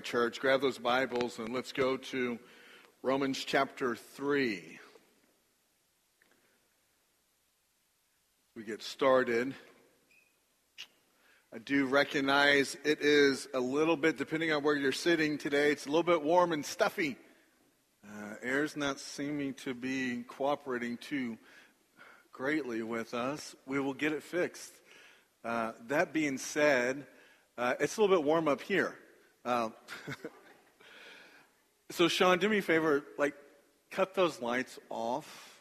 right, church, grab those Bibles and let's go to Romans chapter 3. We get started. I do recognize it is a little bit, depending on where you're sitting today, it's a little bit warm and stuffy. Uh, air's not seeming to be cooperating too greatly with us. We will get it fixed. Uh, that being said, uh, it's a little bit warm up here. Um, so, Sean, do me a favor, like, cut those lights off.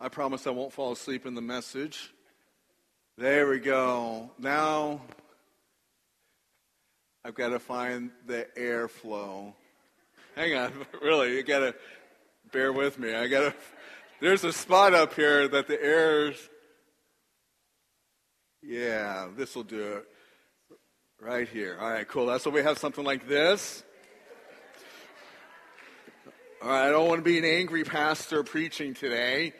I promise I won't fall asleep in the message. There we go. Now, I've got to find the airflow. Hang on, really, you got to bear with me. I got to. There's a spot up here that the air's. Yeah, this will do it. Right here. All right, cool. That's so we have something like this. All right, I don't want to be an angry pastor preaching today.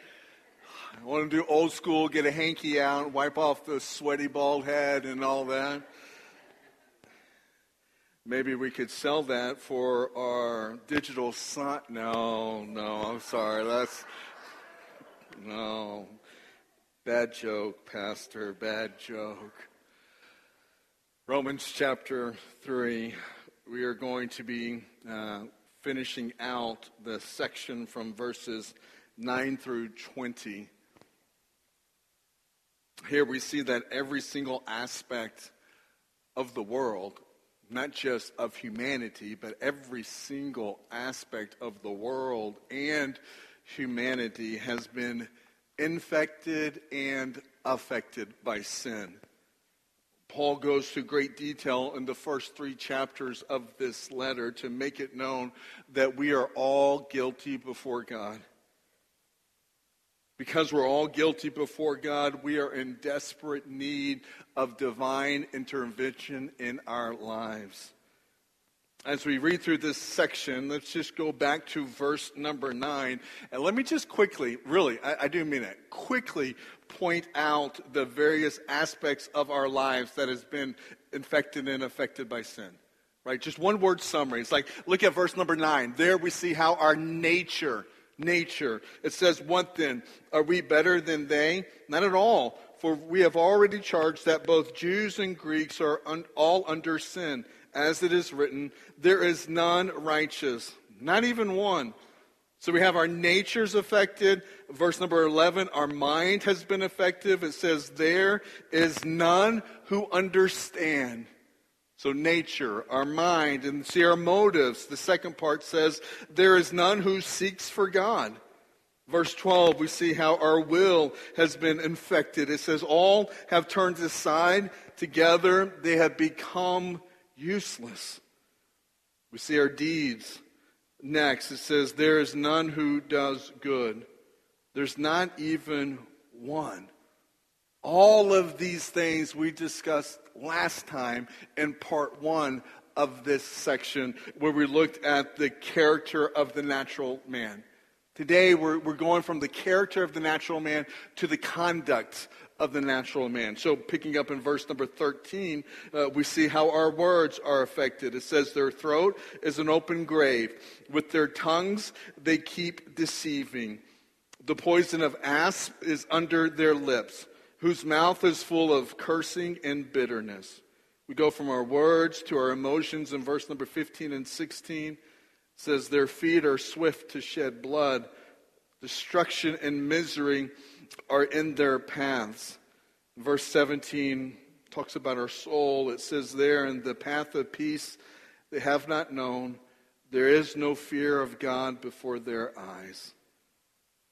I want to do old school, get a hanky out, wipe off the sweaty bald head and all that. Maybe we could sell that for our digital sign. No, no, I'm sorry. That's no bad joke, Pastor. Bad joke. Romans chapter 3, we are going to be uh, finishing out the section from verses 9 through 20. Here we see that every single aspect of the world, not just of humanity, but every single aspect of the world and humanity has been infected and affected by sin. Paul goes through great detail in the first three chapters of this letter to make it known that we are all guilty before God. Because we're all guilty before God, we are in desperate need of divine intervention in our lives as we read through this section, let's just go back to verse number nine. And let me just quickly, really, I, I, do mean it, quickly point out the various aspects of our lives that has been infected and affected by sin. Right? Just one word summary. It's like, look at verse number nine. There we see how our nature, nature, it says, what then? Are we better than they? Not at all. For we have already charged that both Jews and Greeks are un- all under sin as it is written, there is none righteous, not even one. So we have our natures affected. Verse number 11, our mind has been affected. It says, there is none who understand. So nature, our mind, and see our motives. The second part says, there is none who seeks for God. Verse 12, we see how our will has been infected. It says, all have turned aside. Together they have become useless. We see our deeds. Next, it says, There is none who does good. There's not even one. All of these things we discussed last time in part one of this section where we looked at the character of the natural man. Today, we're, we're going from the character of the natural man to the conduct of the natural man. So, picking up in verse number 13, uh, we see how our words are affected. It says, Their throat is an open grave. With their tongues, they keep deceiving. The poison of asp is under their lips, whose mouth is full of cursing and bitterness. We go from our words to our emotions in verse number 15 and 16. Says, Their feet are swift to shed blood. Destruction and misery are in their paths. Verse 17 talks about our soul. It says there, in the path of peace they have not known, there is no fear of God before their eyes.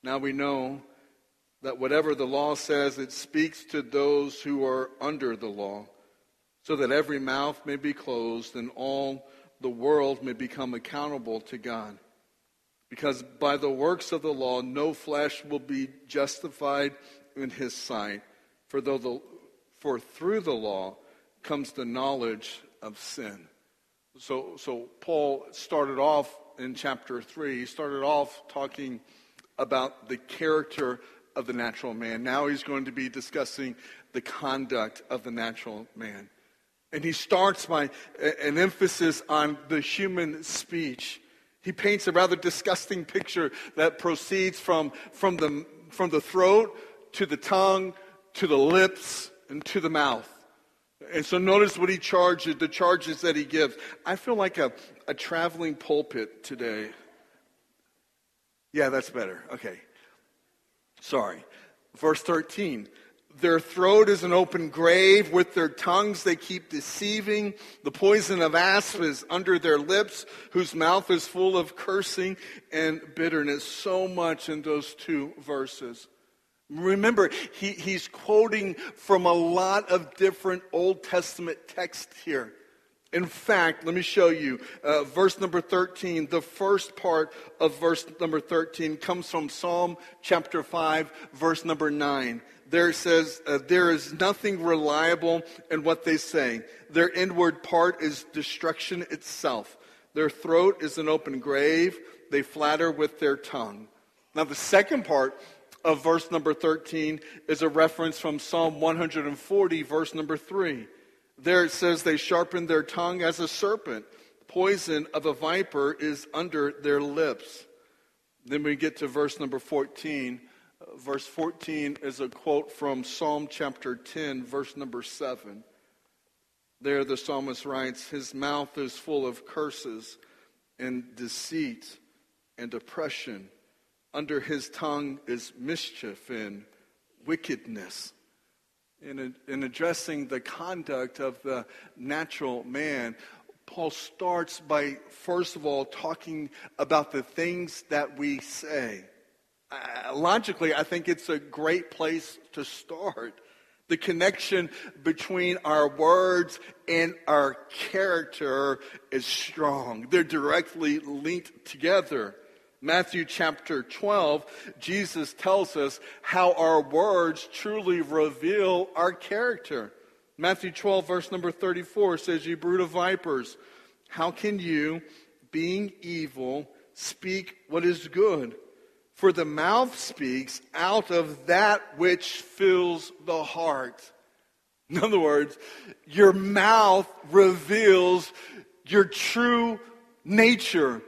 Now we know that whatever the law says, it speaks to those who are under the law, so that every mouth may be closed and all the world may become accountable to God. Because by the works of the law, no flesh will be justified in his sight. For, though the, for through the law comes the knowledge of sin. So, so Paul started off in chapter 3, he started off talking about the character of the natural man. Now he's going to be discussing the conduct of the natural man. And he starts by an emphasis on the human speech. He paints a rather disgusting picture that proceeds from, from, the, from the throat to the tongue to the lips and to the mouth. And so notice what he charges, the charges that he gives. I feel like a, a traveling pulpit today. Yeah, that's better. Okay. Sorry. Verse 13. Their throat is an open grave. With their tongues they keep deceiving. The poison of asp is under their lips, whose mouth is full of cursing and bitterness. So much in those two verses. Remember, he, he's quoting from a lot of different Old Testament texts here. In fact, let me show you. Uh, verse number 13, the first part of verse number 13 comes from Psalm chapter 5, verse number 9. There says, uh, There is nothing reliable in what they say. Their inward part is destruction itself. Their throat is an open grave. They flatter with their tongue. Now, the second part of verse number 13 is a reference from Psalm 140, verse number 3. There it says, They sharpen their tongue as a serpent. Poison of a viper is under their lips. Then we get to verse number 14. Verse 14 is a quote from Psalm chapter 10, verse number 7. There the psalmist writes, His mouth is full of curses and deceit and oppression. Under his tongue is mischief and wickedness. In, in addressing the conduct of the natural man, Paul starts by, first of all, talking about the things that we say. Uh, logically, I think it's a great place to start. The connection between our words and our character is strong. They're directly linked together. Matthew chapter 12, Jesus tells us how our words truly reveal our character. Matthew 12, verse number 34 says, You brood of vipers, how can you, being evil, speak what is good? For the mouth speaks out of that which fills the heart. In other words, your mouth reveals your true nature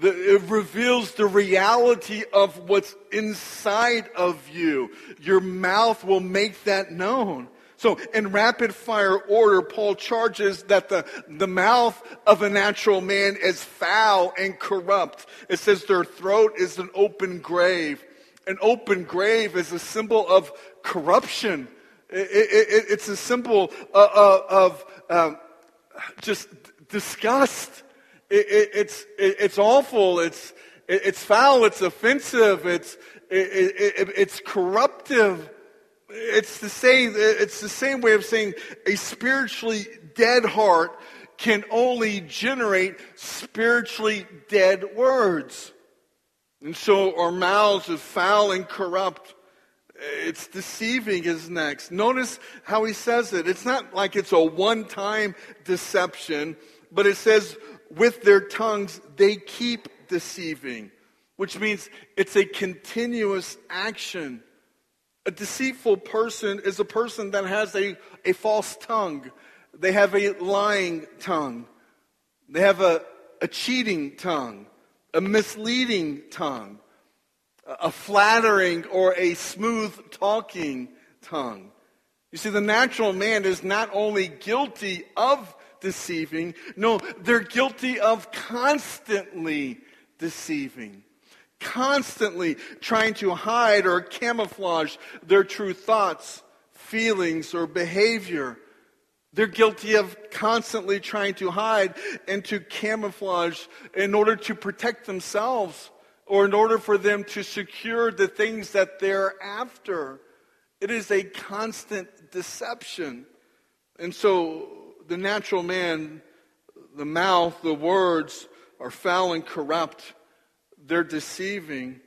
it reveals the reality of what's inside of you. Your mouth will make that known. So, in rapid fire order, Paul charges that the, the mouth of a natural man is foul and corrupt. It says their throat is an open grave. An open grave is a symbol of corruption. It, it, it's a symbol uh, uh, of um, just disgust. It, it, it's, it, it's awful. It's, it's foul. It's offensive. It's, it's corruptive. It's the same, it's the same way of saying a spiritually dead heart can only generate spiritually dead words. And so our mouths are foul and corrupt. It's deceiving is next. Notice how he says it. It's not like it's a one time deception, but it says with their tongues, they keep deceiving, which means it's a continuous action. A deceitful person is a person that has a, a false tongue. They have a lying tongue. They have a, a cheating tongue, a misleading tongue, a flattering or a smooth talking tongue. You see, the natural man is not only guilty of deceiving. No, they're guilty of constantly deceiving, constantly trying to hide or camouflage their true thoughts, feelings, or behavior. They're guilty of constantly trying to hide and to camouflage in order to protect themselves or in order for them to secure the things that they're after. It is a constant deception. And so the natural man, the mouth, the words are foul and corrupt. They're deceiving.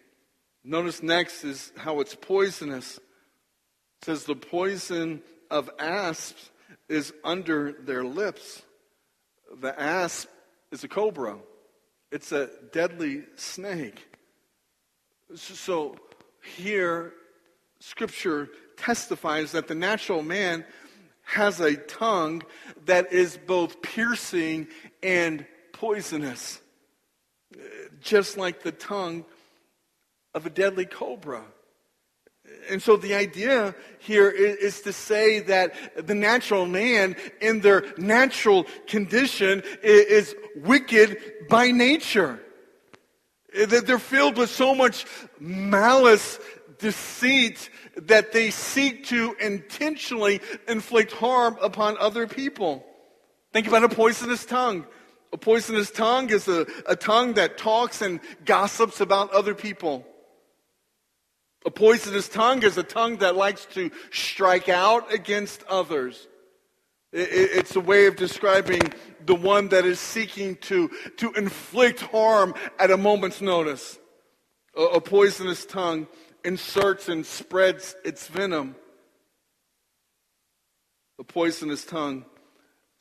Notice next is how it's poisonous. It says the poison of asps is under their lips. The asp is a cobra. It's a deadly snake. So here, Scripture testifies that the natural man has a tongue that is both piercing and poisonous, just like the tongue of a deadly cobra. And so the idea here is, to say that the natural man in their natural condition is wicked by nature. That they're filled with so much malice, deceit, that they seek to intentionally inflict harm upon other people. Think about a poisonous tongue. A poisonous tongue is a, a tongue that talks and gossips about other people. A poisonous tongue is a tongue that likes to strike out against others. It's a way of describing the one that is seeking to, to inflict harm at a moment's notice. A, poisonous tongue inserts and spreads its venom. A poisonous tongue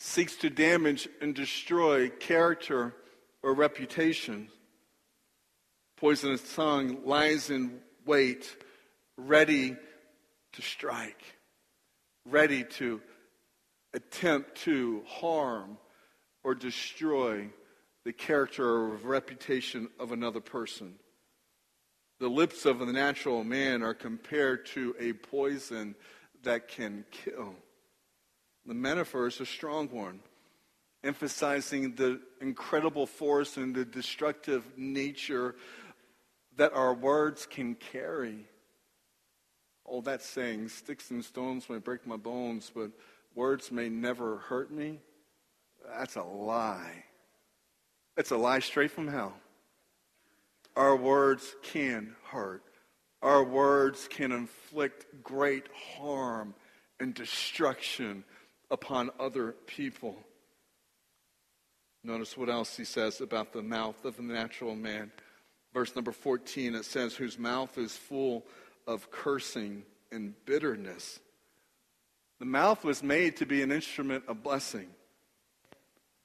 seeks to damage and destroy character or reputation. Poisonous tongue lies in wait, ready to strike, ready to attempt to harm or destroy the character or reputation of another person. The lips of the natural man are compared to a poison that can kill. The metaphor is a strong one, emphasizing the incredible force and the destructive nature that our words can carry. Oh, that saying, sticks and stones may break my bones, but words may never hurt me. That's a lie. It's a lie straight from hell. Our words can hurt. Our words can inflict great harm and destruction upon other people. Notice what else he says about the mouth of the natural man. Verse number 14, it says, whose mouth is full of cursing and bitterness. The mouth was made to be an instrument of blessing.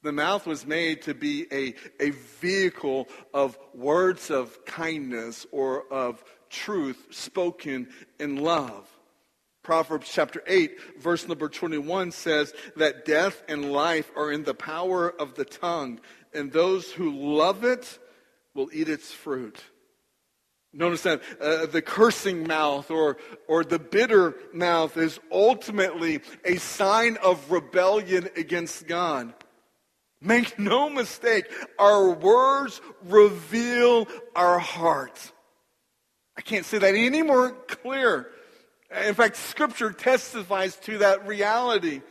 The mouth was made to be a, a vehicle of words of kindness or of truth spoken in love. Proverbs chapter 8, verse number 21 says that death and life are in the power of the tongue, and those who love it will eat its fruit. Notice that uh, the cursing mouth or, or the bitter mouth is ultimately a sign of rebellion against God. Make no mistake, our words reveal our heart. I can't say that any more clear. In fact, Scripture testifies to that reality.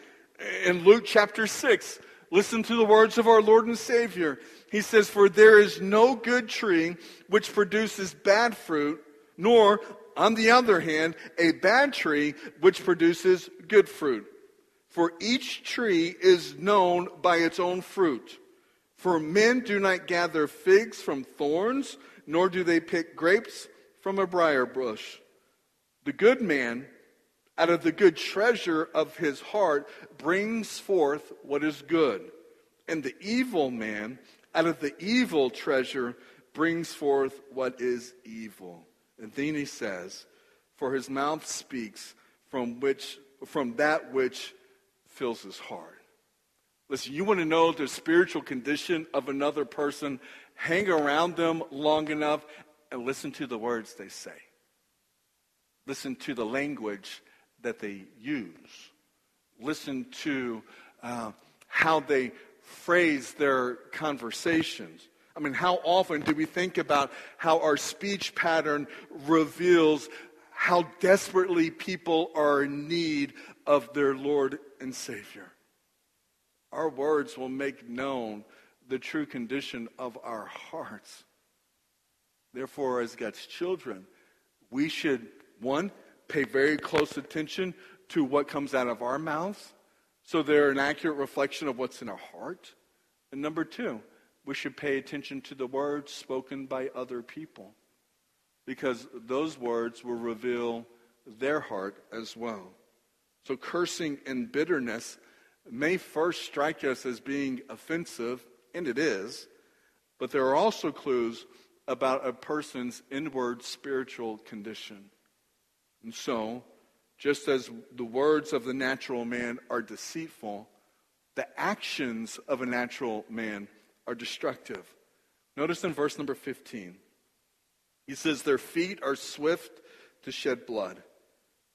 In Luke chapter 6, listen to the words of our Lord and Savior. He says, For there is no good tree which produces bad fruit, nor, on the other hand, a bad tree which produces good fruit. For each tree is known by its own fruit. For men do not gather figs from thorns, nor do they pick grapes from a briar bush. The good man, out of the good treasure of his heart, brings forth what is good. And the evil man, out of the evil treasure, brings forth what is evil. And then he says, For his mouth speaks from which from that which fills his heart. Listen, you want to know the spiritual condition of another person, hang around them long enough and listen to the words they say. Listen to the language that they use. Listen to uh, how they phrase their conversations. I mean, how often do we think about how our speech pattern reveals how desperately people are in need of their Lord and Savior? Our words will make known the true condition of our hearts. Therefore, as God's children, we should one, pay very close attention to what comes out of our mouths so they're an accurate reflection of what's in our heart. And number two, we should pay attention to the words spoken by other people because those words will reveal their heart as well. So cursing and bitterness may first strike us as being offensive, and it is, but there are also clues about a person's inward spiritual condition. And so, Just as the words of the natural man are deceitful, the actions of a natural man are destructive. Notice in verse number 15, he says, Their feet are swift to shed blood.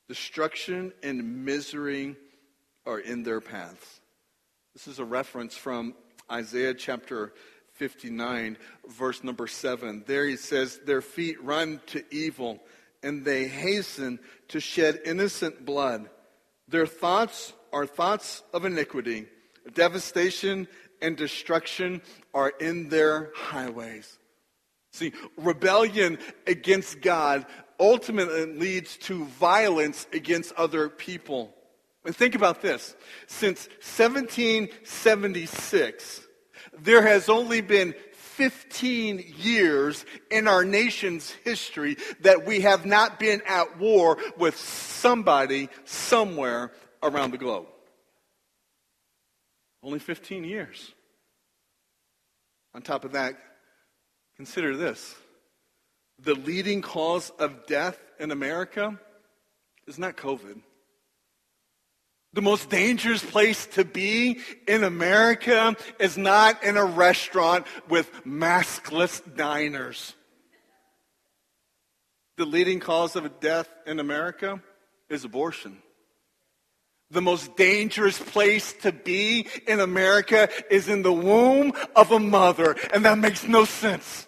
Destruction and misery are in their paths. This is a reference from Isaiah chapter 59, verse number 7. There he says, Their feet run to evil, and they hasten to shed innocent blood. Their thoughts are thoughts of iniquity. Devastation and destruction are in their highways. See, rebellion against God ultimately leads to violence against other people. And think about this. Since 1776, there has only been 15 years in our nation's history that we have not been at war with somebody somewhere around the globe. Only 15 years. On top of that, consider this the leading cause of death in America is not COVID. The most dangerous place to be in America is not in a restaurant with maskless diners. The leading cause of death in America is abortion. The most dangerous place to be in America is in the womb of a mother, and that makes no sense.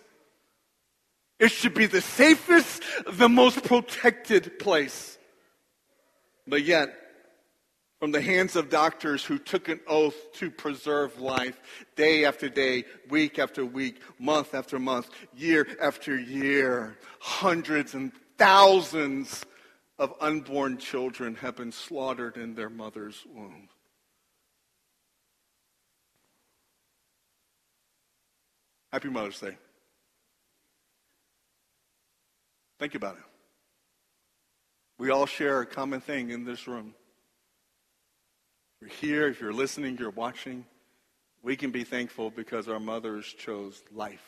It should be the safest, the most protected place. But yet, from the hands of doctors who took an oath to preserve life day after day, week after week, month after month, year after year. Hundreds and thousands of unborn children have been slaughtered in their mother's womb. Happy Mother's Day. Think about it. We all share a common thing in this room you're here, if you're listening, you're watching, we can be thankful because our mothers chose life.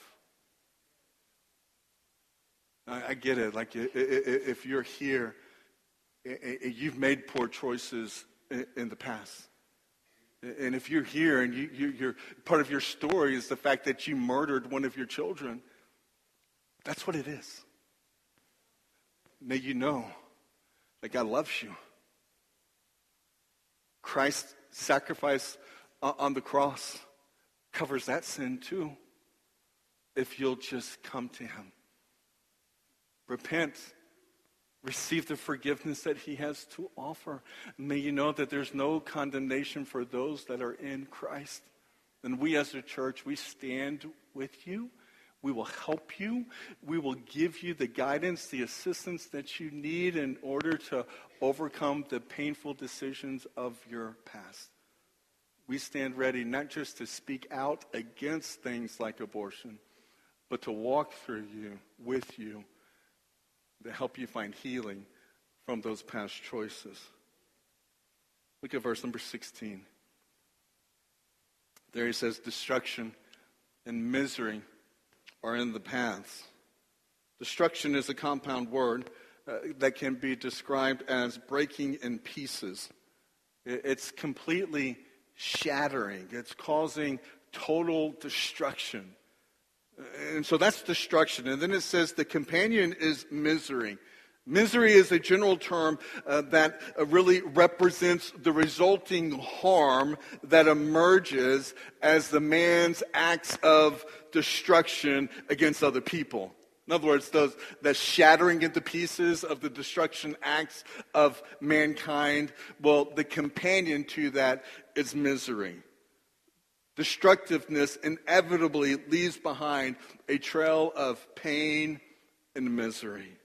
I, I get it. Like, if you're here, you've made poor choices in the past. And if you're here and you, you, are part of your story is the fact that you murdered one of your children, that's what it is. May you know that God loves you. Christ's sacrifice uh, on the cross covers that sin too. If you'll just come to him, repent, receive the forgiveness that he has to offer. May you know that there's no condemnation for those that are in Christ. And we as a church, we stand with you. We will help you. We will give you the guidance, the assistance that you need in order to overcome the painful decisions of your past. We stand ready not just to speak out against things like abortion, but to walk through you, with you, to help you find healing from those past choices. Look at verse number 16. There he says, Destruction and misery are in the paths. Destruction is a compound word uh, that can be described as breaking in pieces. It's completely shattering, it's causing total destruction. And so that's destruction. And then it says the companion is misery. Misery is a general term uh, that uh, really represents the resulting harm that emerges as the man's acts of destruction against other people. In other words, those, the shattering into pieces of the destruction acts of mankind, well, the companion to that is misery. Destructiveness inevitably leaves behind a trail of pain and misery.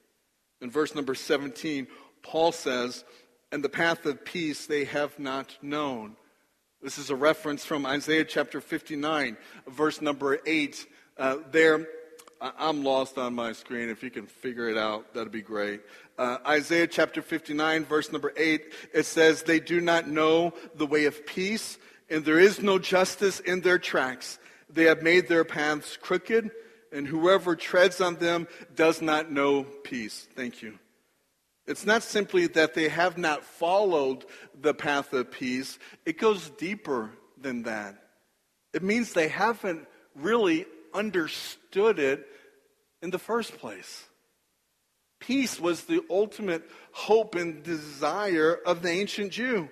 In verse number 17, Paul says, And the path of peace they have not known. This is a reference from Isaiah chapter 59, verse number 8. Uh, there, I'm lost on my screen. If you can figure it out, that'd be great. Uh, Isaiah chapter 59, verse number 8, it says, They do not know the way of peace, and there is no justice in their tracks. They have made their paths crooked and whoever treads on them does not know peace. Thank you. It's not simply that they have not followed the path of peace, it goes deeper than that. It means they haven't really understood it in the first place. Peace was the ultimate hope and desire of the ancient Jew.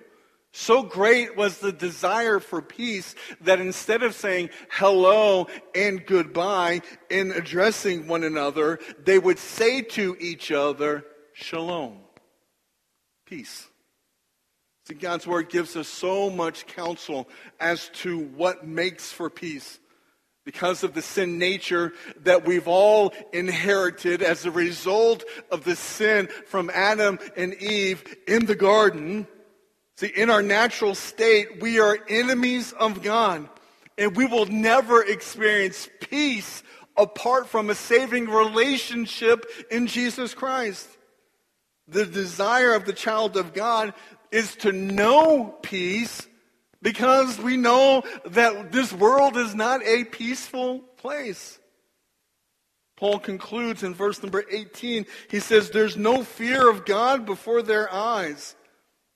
So great was the desire for peace that instead of saying hello and goodbye in addressing one another, they would say to each other, Shalom, peace. See, God's word gives us so much counsel as to what makes for peace. Because of the sin nature that we've all inherited as a result of the sin from Adam and Eve in the garden. See, in our natural state, we are enemies of God. And we will never experience peace apart from a saving relationship in Jesus Christ. The desire of the child of God is to know peace because we know that this world is not a peaceful place. Paul concludes in verse number 18. He says, There's no fear of God before their eyes.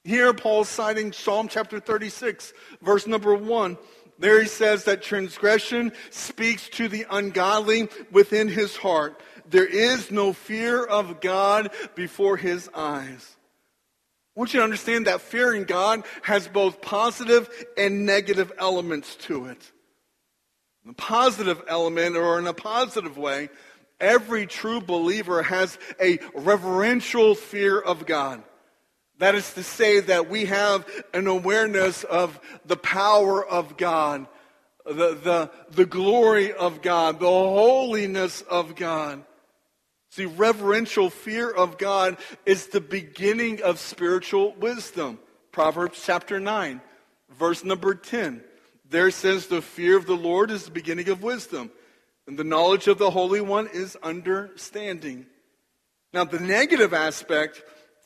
Here, Paul's citing Psalm chapter 36, verse number 1. There he says that transgression speaks to the ungodly within his heart. There is no fear of God before his eyes. I want you to understand that fearing God has both positive and negative elements to it. The positive element, or in a positive way, every true believer has a reverential fear of God. That is to say, that we have an awareness of the power of God, the, the, the glory of God, the holiness of God. See, reverential fear of God is the beginning of spiritual wisdom. Proverbs chapter 9, verse number 10. There says, The fear of the Lord is the beginning of wisdom, and the knowledge of the Holy One is understanding. Now, the negative aspect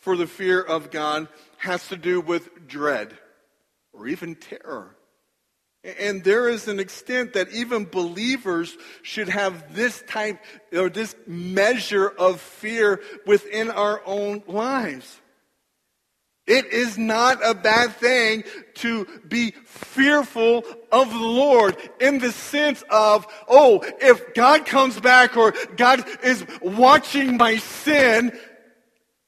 for the fear of God has to do with dread or even terror. And there is an extent that even believers should have this type or this measure of fear within our own lives. It is not a bad thing to be fearful of the Lord in the sense of, oh, if God comes back or God is watching my sin,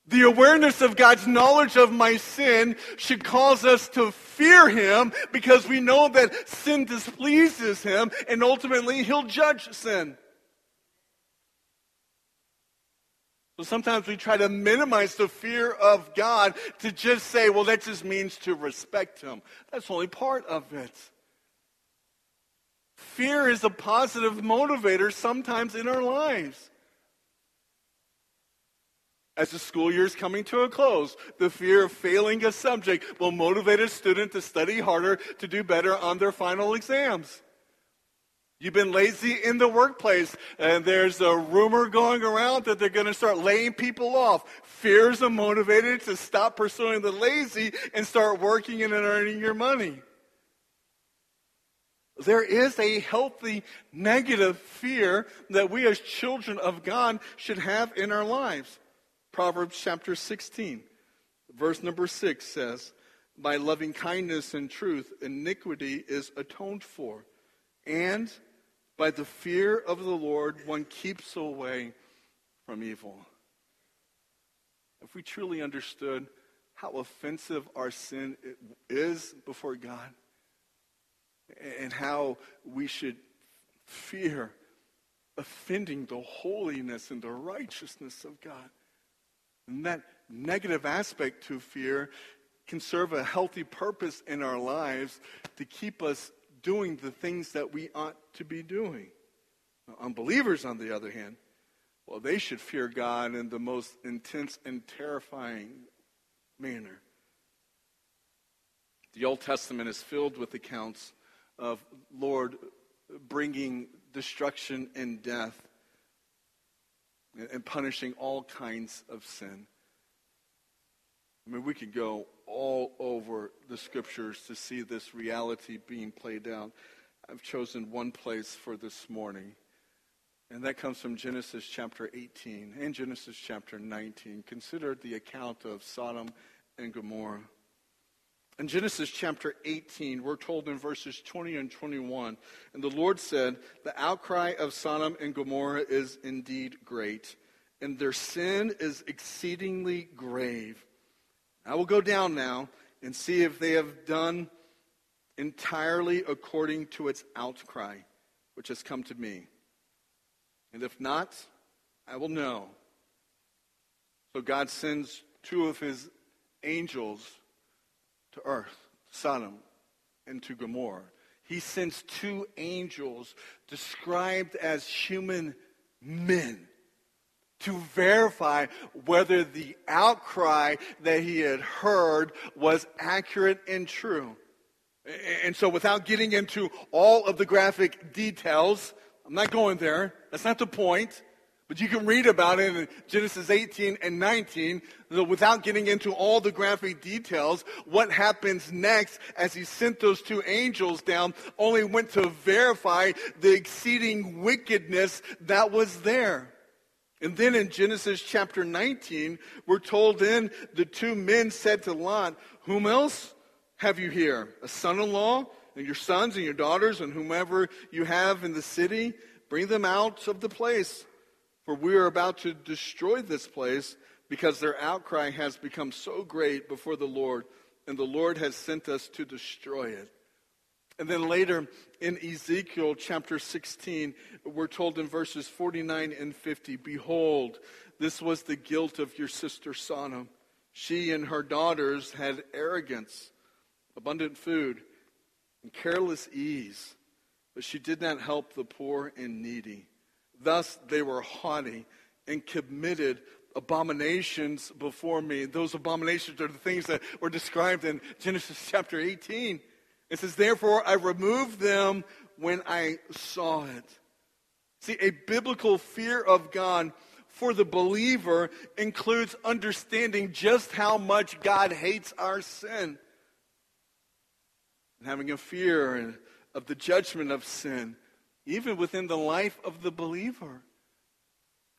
the awareness of God's knowledge of my sin should cause us to fear Him because we know that sin displeases Him and ultimately He'll judge sin. So sometimes we try to minimize the fear of God to just say, well, that just means to respect Him. That's only part of it. Fear is a positive motivator sometimes in our lives. As the school year is coming to a close, the fear of failing a subject will motivate a student to study harder to do better on their final exams. You've been lazy in the workplace, and there's a rumor going around that they're going to start laying people off. Fears are motivated to stop pursuing the lazy and start working and earning your money. There is a healthy negative fear that we as children of God should have in our lives. Proverbs chapter 16, verse number 6 says, By loving kindness and truth, iniquity is atoned for, and by the fear of the Lord, one keeps away from evil. If we truly understood how offensive our sin is before God, and how we should fear offending the holiness and the righteousness of God, and that negative aspect to fear can serve a healthy purpose in our lives to keep us doing the things that we ought to be doing. Unbelievers, on the other hand, well, they should fear God in the most intense and terrifying manner. The Old Testament is filled with accounts of Lord bringing destruction and death and punishing all kinds of sin. I mean, we could go all over the scriptures to see this reality being played out. I've chosen one place for this morning. And that comes from Genesis chapter 18 and Genesis chapter 19. Consider the account of Sodom and Gomorrah. In Genesis chapter 18, we're told in verses 20 and 21, and the Lord said, The outcry of Sodom and Gomorrah is indeed great, and their sin is exceedingly grave. I will go down now and see if they have done entirely according to its outcry, which has come to me. And if not, I will know. So God sends two of his angels to earth, Sodom, and to Gomorrah. He sends two angels described as human men to verify whether the outcry that he had heard was accurate and true. And so, without getting into all of the graphic details, I'm not going there. That's not the point. But you can read about it in Genesis 18 and 19 without getting into all the graphic details. What happens next as he sent those two angels down only went to verify the exceeding wickedness that was there. And then in Genesis chapter 19, we're told then the two men said to Lot, Whom else have you here? A son in law, and your sons and your daughters, and whomever you have in the city? Bring them out of the place, for we are about to destroy this place because their outcry has become so great before the Lord, and the Lord has sent us to destroy it. And then later in Ezekiel chapter 16, we're told in verses 49 and 50 Behold, this was the guilt of your sister Sodom. She and her daughters had arrogance, abundant food, and careless ease, but she did not help the poor and needy. Thus they were haughty and committed abominations before me. Those abominations are the things that were described in Genesis chapter 18. It says, Therefore I removed them when I saw it. See, a biblical fear of God for the believer includes understanding just how much God hates our sin. And having a fear of the judgment of sin, even within the life of the believer.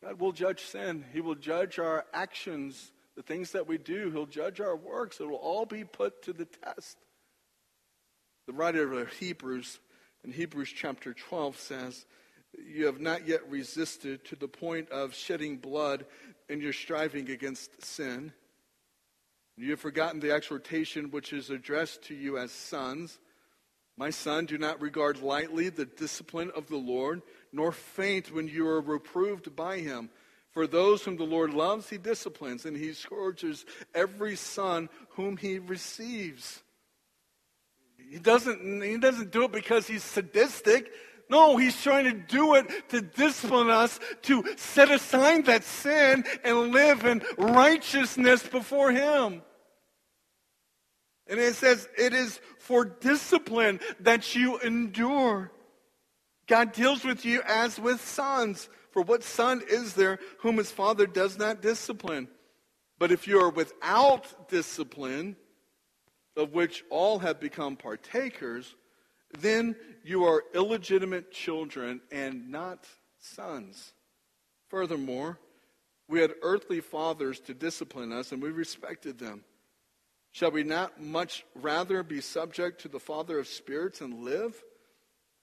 God will judge sin. He will judge our actions, the things that we do. He'll judge our works. It will all be put to the test. The writer of Hebrews, in Hebrews chapter 12, says, You have not yet resisted to the point of shedding blood in your striving against sin. You have forgotten the exhortation which is addressed to you as sons. My son, do not regard lightly the discipline of the Lord, nor faint when you are reproved by him. For those whom the Lord loves, he disciplines, and he scourges every son whom he receives. He doesn't, he doesn't do it because he's sadistic. No, he's trying to do it to discipline us, to set aside that sin and live in righteousness before him. And it says, it is for discipline that you endure. God deals with you as with sons. For what son is there whom his father does not discipline? But if you are without discipline, of which all have become partakers, then you are illegitimate children and not sons. Furthermore, we had earthly fathers to discipline us, and we respected them. Shall we not much rather be subject to the Father of spirits and live?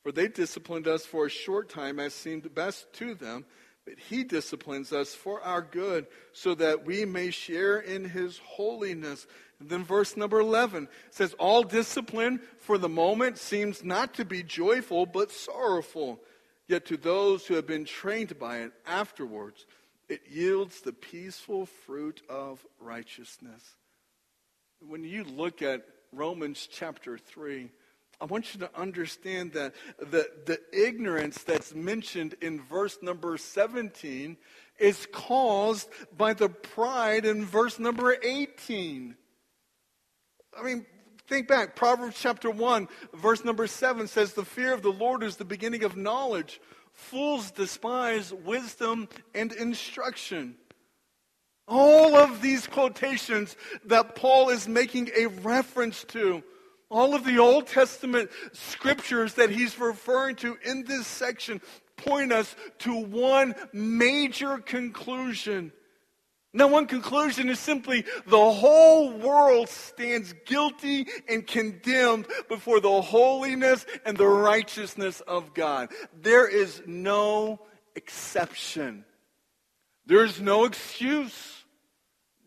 For they disciplined us for a short time as seemed best to them, but he disciplines us for our good, so that we may share in his holiness. And then verse number 11 says, All discipline for the moment seems not to be joyful, but sorrowful. Yet to those who have been trained by it afterwards, it yields the peaceful fruit of righteousness. When you look at Romans chapter 3, I want you to understand that the, the ignorance that's mentioned in verse number 17 is caused by the pride in verse number 18. I mean, think back. Proverbs chapter 1, verse number 7 says, The fear of the Lord is the beginning of knowledge. Fools despise wisdom and instruction. All of these quotations that Paul is making a reference to, all of the Old Testament scriptures that he's referring to in this section point us to one major conclusion. Now, one conclusion is simply the whole world stands guilty and condemned before the holiness and the righteousness of God. There is no exception. There is no excuse.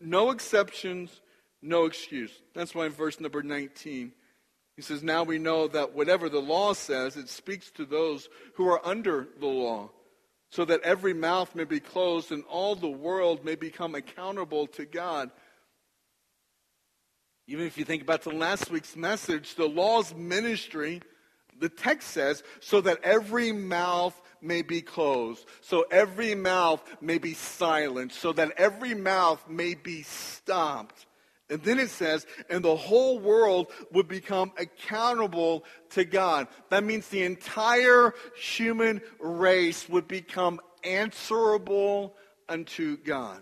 No exceptions, no excuse. That's why in verse number 19, he says, Now we know that whatever the law says, it speaks to those who are under the law so that every mouth may be closed and all the world may become accountable to God. Even if you think about the last week's message, the law's ministry, the text says, so that every mouth may be closed, so every mouth may be silent, so that every mouth may be stopped. And then it says, and the whole world would become accountable to God. That means the entire human race would become answerable unto God.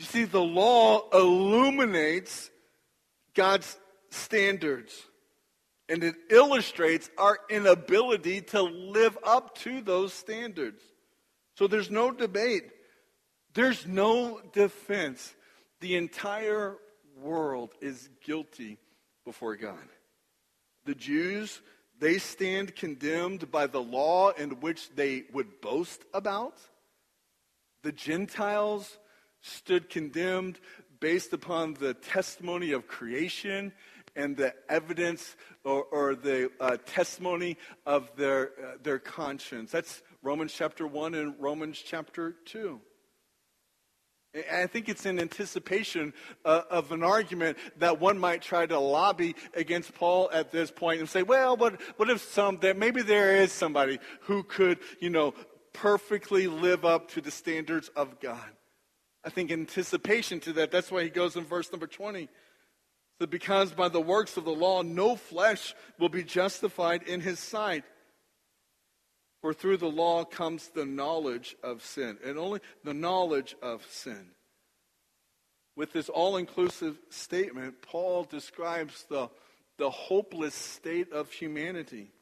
You see, the law illuminates God's standards. And it illustrates our inability to live up to those standards. So there's no debate. There's no defense the entire world is guilty before God. The Jews, they stand condemned by the law in which they would boast about. The Gentiles stood condemned based upon the testimony of creation and the evidence or, or the uh, testimony of their, uh, their conscience. That's Romans chapter 1 and Romans chapter 2. I think it's in anticipation uh, of an argument that one might try to lobby against Paul at this point and say, well, what, what if some, that maybe there is somebody who could, you know, perfectly live up to the standards of God. I think anticipation to that, that's why he goes in verse number 20. That because by the works of the law, no flesh will be justified in his sight. For through the law comes the knowledge of sin, and only the knowledge of sin. With this all inclusive statement, Paul describes the, the hopeless state of humanity.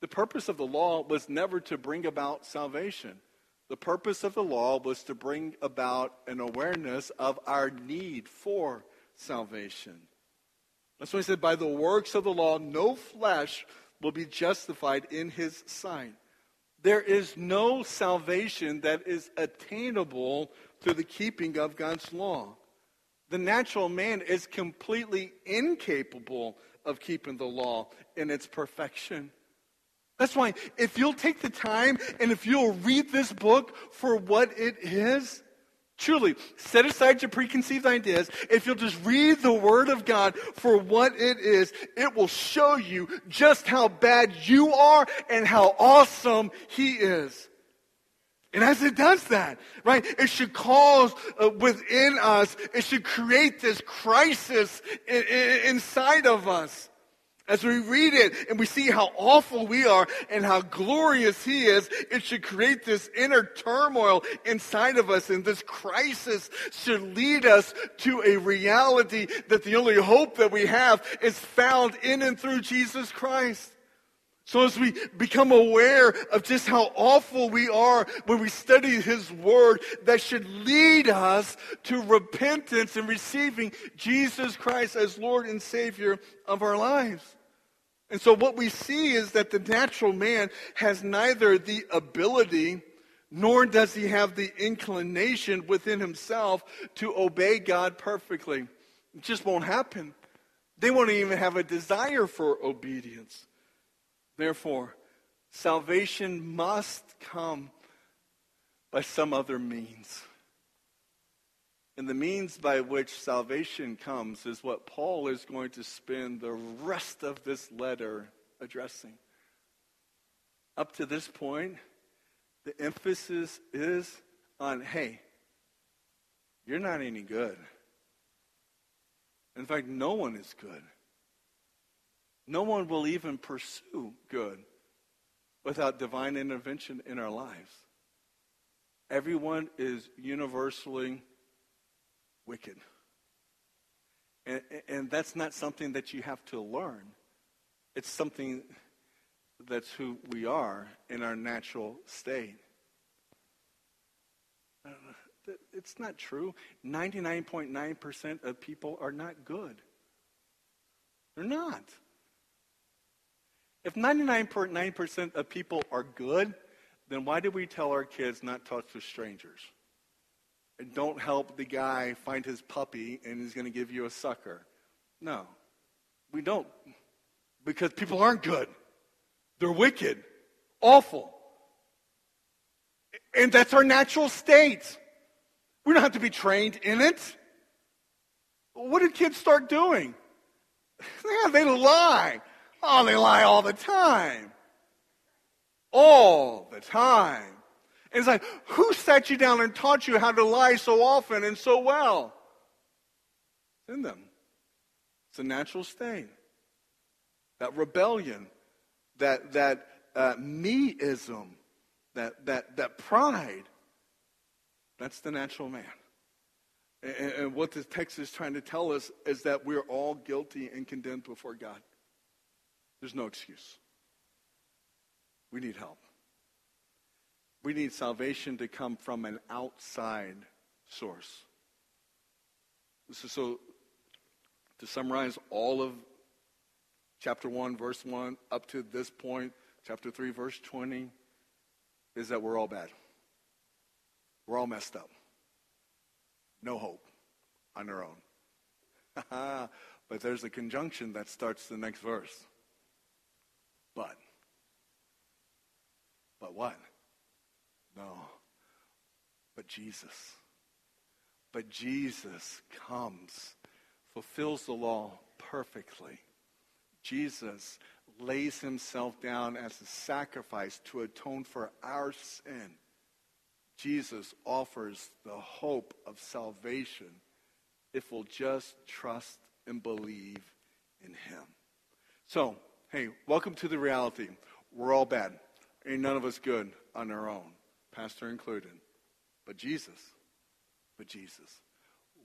The purpose of the law was never to bring about salvation. The purpose of the law was to bring about an awareness of our need for salvation. That's why he said, By the works of the law, no flesh will be justified in his sight. There is no salvation that is attainable through the keeping of God's law. The natural man is completely incapable of keeping the law in its perfection. That's why, if you'll take the time and if you'll read this book for what it is, Truly, set aside your preconceived ideas. If you'll just read the Word of God for what it is, it will show you just how bad you are and how awesome He is. And as it does that, right, it should cause uh, within us, it should create this crisis in, in, inside of us. As we read it and we see how awful we are and how glorious He is, it should create this inner turmoil inside of us. And this crisis should lead us to a reality that the only hope that we have is found in and through Jesus Christ. So as we become aware of just how awful we are when we study His Word, that should lead us to repentance and receiving Jesus Christ as Lord and Savior of our lives. And so what we see is that the natural man has neither the ability nor does he have the inclination within himself to obey God perfectly. It just won't happen. They won't even have a desire for obedience. Therefore, salvation must come by some other means. And the means by which salvation comes is what Paul is going to spend the rest of this letter addressing. Up to this point, the emphasis is on hey, you're not any good. In fact, no one is good. No one will even pursue good without divine intervention in our lives. Everyone is universally wicked. And, and that's not something that you have to learn. It's something that's who we are in our natural state. Uh, it's not true. 99.9% of people are not good. They're not. If 99.9% of people are good, then why do we tell our kids not to talk to strangers? Don't help the guy find his puppy and he's going to give you a sucker. No, we don't. Because people aren't good. They're wicked, awful. And that's our natural state. We don't have to be trained in it. What did kids start doing? Yeah, they lie. Oh, they lie all the time. All the time. And it's like, who sat you down and taught you how to lie so often and so well? It's in them. It's a natural stain. That rebellion, that, that uh, meism, that, that, that pride, that's the natural man. And, and what the text is trying to tell us is that we're all guilty and condemned before God. There's no excuse. We need help. We need salvation to come from an outside source. So, so, to summarize all of chapter 1, verse 1, up to this point, chapter 3, verse 20, is that we're all bad. We're all messed up. No hope on our own. but there's a conjunction that starts the next verse. But. But what? No. But Jesus. But Jesus comes, fulfills the law perfectly. Jesus lays himself down as a sacrifice to atone for our sin. Jesus offers the hope of salvation if we'll just trust and believe in him. So, hey, welcome to the reality. We're all bad. Ain't none of us good on our own, pastor included. But Jesus, but Jesus.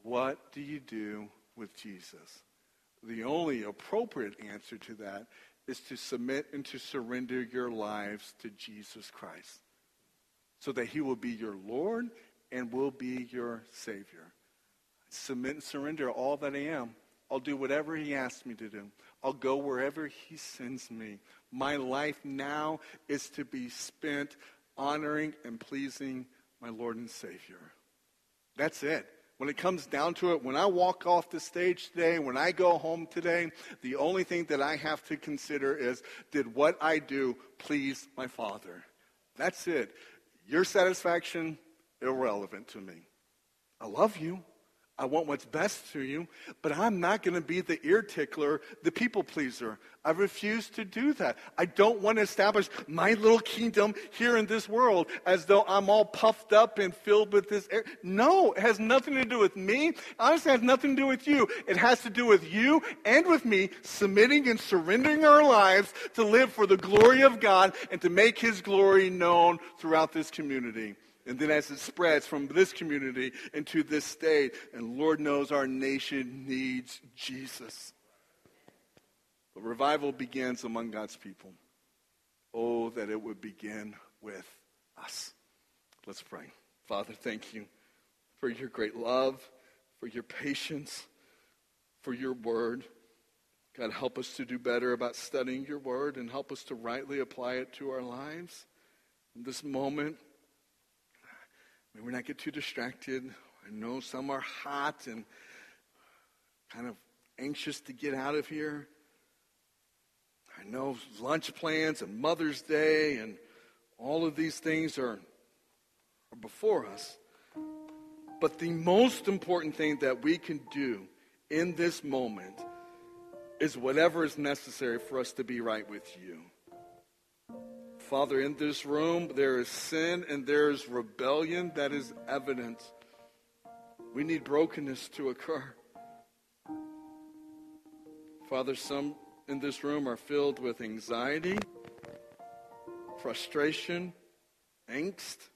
What do you do with Jesus? The only appropriate answer to that is to submit and to surrender your lives to Jesus Christ so that he will be your Lord and will be your Savior. Submit and surrender all that I am. I'll do whatever he asks me to do. I'll go wherever he sends me. My life now is to be spent honoring and pleasing my Lord and Savior. That's it. When it comes down to it, when I walk off the stage today, when I go home today, the only thing that I have to consider is did what I do please my Father? That's it. Your satisfaction, irrelevant to me. I love you. I want what's best for you, but I'm not going to be the ear tickler, the people pleaser. I refuse to do that. I don't want to establish my little kingdom here in this world as though I'm all puffed up and filled with this air. No, it has nothing to do with me. Honestly, it has nothing to do with you. It has to do with you and with me submitting and surrendering our lives to live for the glory of God and to make his glory known throughout this community. And then as it spreads from this community into this state, and Lord knows our nation needs Jesus. But revival begins among God's people. Oh, that it would begin with us. Let's pray. Father, thank you for your great love, for your patience, for your word. God, help us to do better about studying your word and help us to rightly apply it to our lives. In this moment, May we not get too distracted. I know some are hot and kind of anxious to get out of here. I know lunch plans and Mother's Day and all of these things are, are before us. But the most important thing that we can do in this moment is whatever is necessary for us to be right with you. Father, in this room, there is sin and there is rebellion that is evident. We need brokenness to occur. Father, some in this room are filled with anxiety, frustration, angst.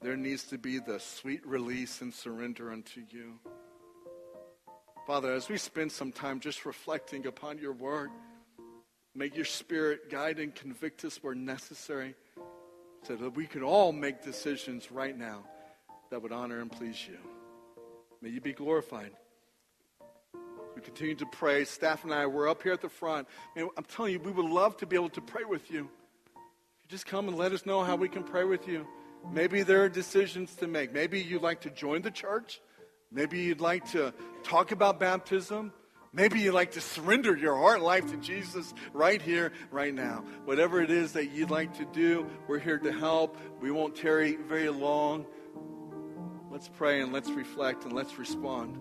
There needs to be the sweet release and surrender unto you. Father, as we spend some time just reflecting upon your word, Make your spirit guide and convict us where necessary so that we could all make decisions right now that would honor and please you. May you be glorified. We continue to pray. Staff and I, we're up here at the front. Man, I'm telling you, we would love to be able to pray with you. You just come and let us know how we can pray with you. Maybe there are decisions to make. Maybe you'd like to join the church. Maybe you'd like to talk about baptism. Maybe you'd like to surrender your heart life to Jesus right here, right now. Whatever it is that you'd like to do, we're here to help. We won't tarry very long. Let's pray and let's reflect and let's respond.